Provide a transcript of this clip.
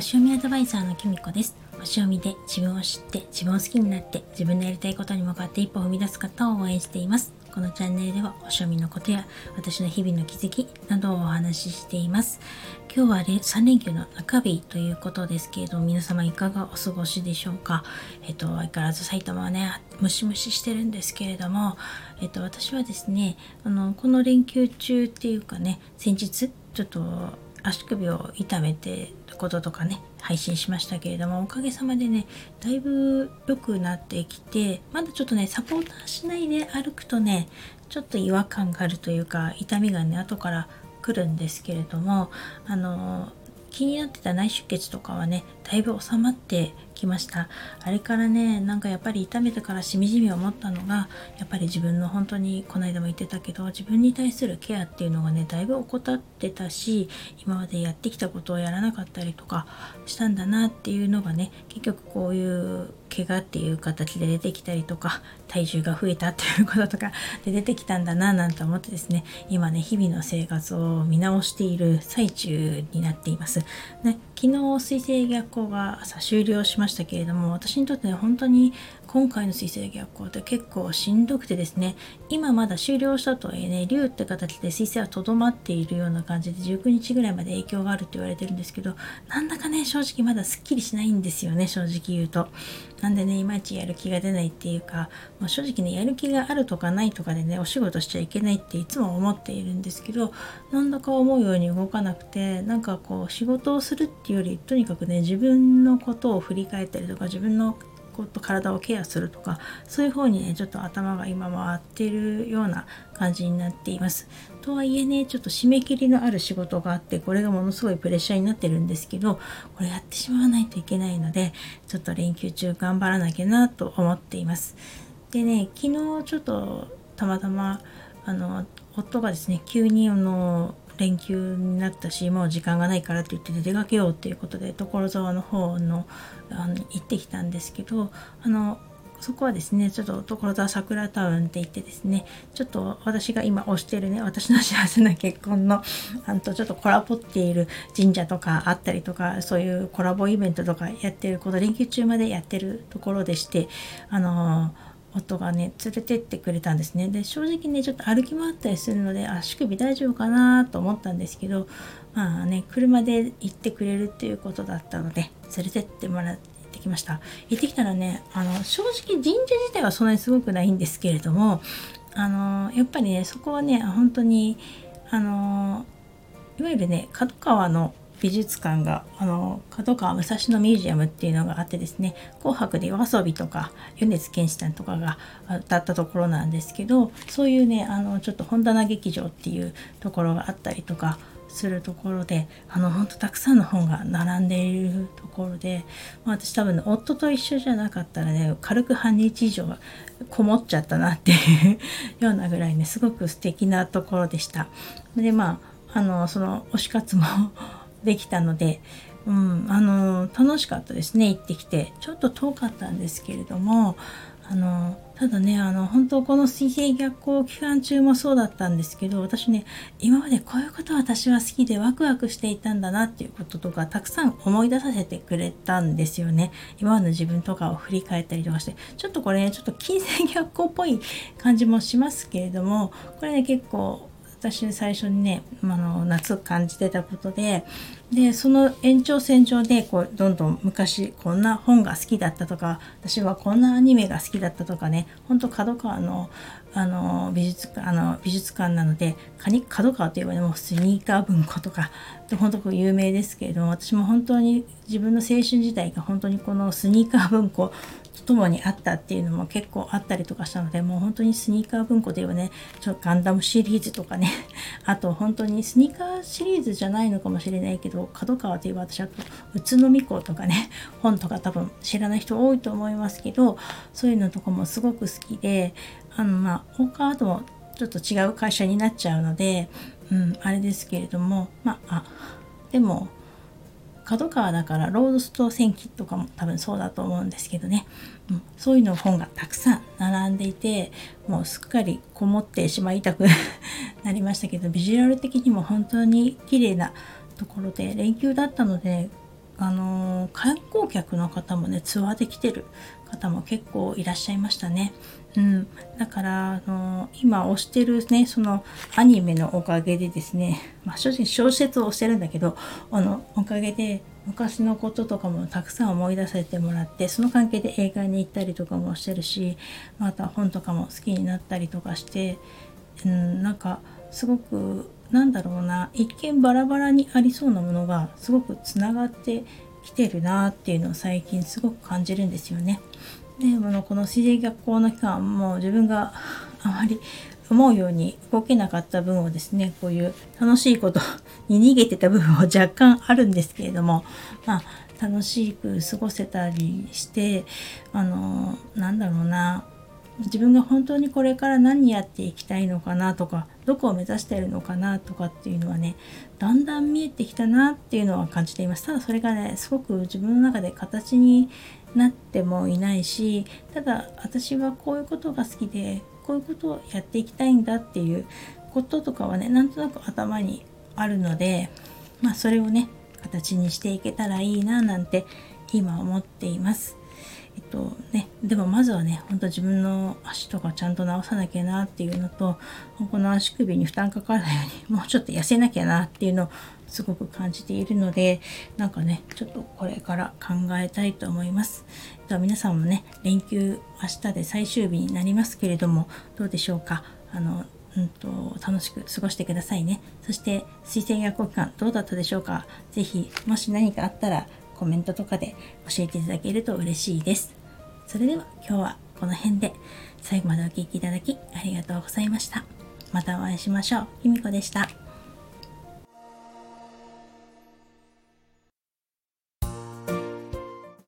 星読みアドバイザーのきみこです。星読みで自分を知って自分を好きになって自分のやりたいことに向かって一歩を踏み出す方を応援しています。このチャンネルでは星読みのことや私の日々の気づきなどをお話ししています。今日は3連休の中日ということですけれど皆様いかがお過ごしでしょうか？えっと相変わらず埼玉はねムシムシしてるんですけれどもえっと私はですねあのこの連休中っていうかね先日ちょっと足首を痛めてこととかね配信しましたけれどもおかげさまでねだいぶ良くなってきてまだちょっとねサポーターしないで歩くとねちょっと違和感があるというか痛みがね後から来るんですけれどもあの気になってた内出血とかはねだいぶ収まってきましたあれからねなんかやっぱり痛めてからしみじみ思ったのがやっぱり自分の本当にこの間も言ってたけど自分に対するケアっていうのがねだいぶ怠ってたし今までやってきたことをやらなかったりとかしたんだなっていうのがね結局こういう怪我っていう形で出てきたりとか体重が増えたっていうこととかで出てきたんだななんて思ってですね今ね日々の生活を見直している最中になっています。ね、昨日水星逆行が朝終了しましたけれども私にとってね本当に今回の水星逆行って結構しんどくてですね今まだ終了したとはいえね竜って形で水星はとどまっているような感じで19日ぐらいまで影響があるって言われてるんですけどなんだかね正直まだすっきりしないんですよね正直言うと。なんでねいまいちやる気が出ないっていうか、まあ、正直ねやる気があるとかないとかでねお仕事しちゃいけないっていつも思っているんですけどなんだか思うように動かなくてなんかこう仕事をするっていうよりとにかくね自分のことを振り返ったりとか自分のこと体をケアするとかそういう方にねちょっと頭が今回ってるような感じになっています。とはいえねちょっと締め切りのある仕事があってこれがものすごいプレッシャーになってるんですけどこれやってしまわないといけないのでちょっと連休中頑張らなきゃなと思っています。でね昨日ちょっとたまたまあの夫がですね急にあの連休になったしもう時間がないからって言って出かけようっていうことで所沢の方のあの行ってきたんですけどあのそこはですねちょっと所沢桜タウンって言ってですねちょっと私が今推してるね私の幸せな結婚のあとちょっとコラボっている神社とかあったりとかそういうコラボイベントとかやってるこの連休中までやってるところでしてあの夫がね連れてってくれたんですね。で正直ねちょっと歩き回ったりするので足首大丈夫かなと思ったんですけどまあね車で行ってくれるっていうことだったので連れてってもらってきました。行ってきたらねあの正直神社自体はそんなにすごくないんですけれどもあのやっぱりねそこはね本当にあのいわゆるね角川の美術館があの角川武蔵野ミュージアムっていうのがあってですね「紅白」で YOASOBI とか米津玄師さんとかが歌ったところなんですけどそういうねあのちょっと本棚劇場っていうところがあったりとかするところであの本当たくさんの本が並んでいるところで、まあ、私多分、ね、夫と一緒じゃなかったらね軽く半日以上こもっちゃったなっていう ようなぐらいねすごく素敵なところでした。でまああのその推し活もできたので、うん、あの楽しかったですね。行ってきて。ちょっと遠かったんですけれどもあのただねあの本当この水星逆行期間中もそうだったんですけど私ね今までこういうこと私は好きでワクワクしていたんだなっていうこととかたくさん思い出させてくれたんですよね。今までの自分とかを振り返ったりとかして。ちょっとこれねちょっと金星逆行っぽい感じもしますけれどもこれね結構私最初にね、あの夏感じてたことででその延長線上でこうどんどん昔こんな本が好きだったとか私はこんなアニメが好きだったとかねほんと角川のあの美術あの美術館なので角川といえばねもうスニーカー文庫とか本当有名ですけれども私も本当に自分の青春時代が本当にこのスニーカー文庫とともにあったっていうのも結構あったりとかしたのでもう本当にスニーカー文庫ではねちょっとガンダムシリーズとかね あと本当にスニーカーシリーズじゃないのかもしれないけど角川といえば私は宇都宮港とかね本とか多分知らない人多いと思いますけどそういうのとかもすごく好きであのまあ他ともちょっと違う会社になっちゃうので、うん、あれですけれどもまあでも角川だからロードスト戦記とかも多分そうだと思うんですけどね、うん、そういうの本がたくさん並んでいてもうすっかりこもってしまいたく なりましたけどビジュアル的にも本当に綺麗なところで連休だったのであの観光客の方もねツアーで来てる方も結構いらっしゃいましたね。うん、だからあの今推してるねそのアニメのおかげでですね、まあ、正直小説を推してるんだけどあのおかげで昔のこととかもたくさん思い出させてもらってその関係で映画に行ったりとかもしてるしまた本とかも好きになったりとかして、うん、なんかすごくなんだろうな一見バラバラにありそうなものがすごくつながってきてるなっていうのを最近すごく感じるんですよね。でのこの水泳学校の期間も自分があまり思うように動けなかった分をですねこういう楽しいことに逃げてた部分は若干あるんですけれどもまあ楽しく過ごせたりしてあのなんだろうな自分が本当にこれから何やっていきたいのかなとかどこを目指してるのかなとかっていうのはねだんだん見えてきたなっていうのは感じていますただそれがねすごく自分の中で形になってもいないしただ私はこういうことが好きでこういうことをやっていきたいんだっていうこととかはねなんとなく頭にあるのでまあそれをね形にしていけたらいいななんて今思っています。えっとね、でもまずはね、ほんと自分の足とかちゃんと直さなきゃなっていうのと、この足首に負担かからないように、もうちょっと痩せなきゃなっていうのをすごく感じているので、なんかね、ちょっとこれから考えたいと思います。えっと、皆さんもね、連休明日で最終日になりますけれども、どうでしょうか？あの、うんと、楽しく過ごしてくださいね。そして、水星逆行期間どうだったでしょうか？是非、もし何かあったら、コメントとかで教えていただけると嬉しいです。それでは今日はこの辺で最後までお聴きいただきありがとうございました。またお会いしましょう。ひみこでした。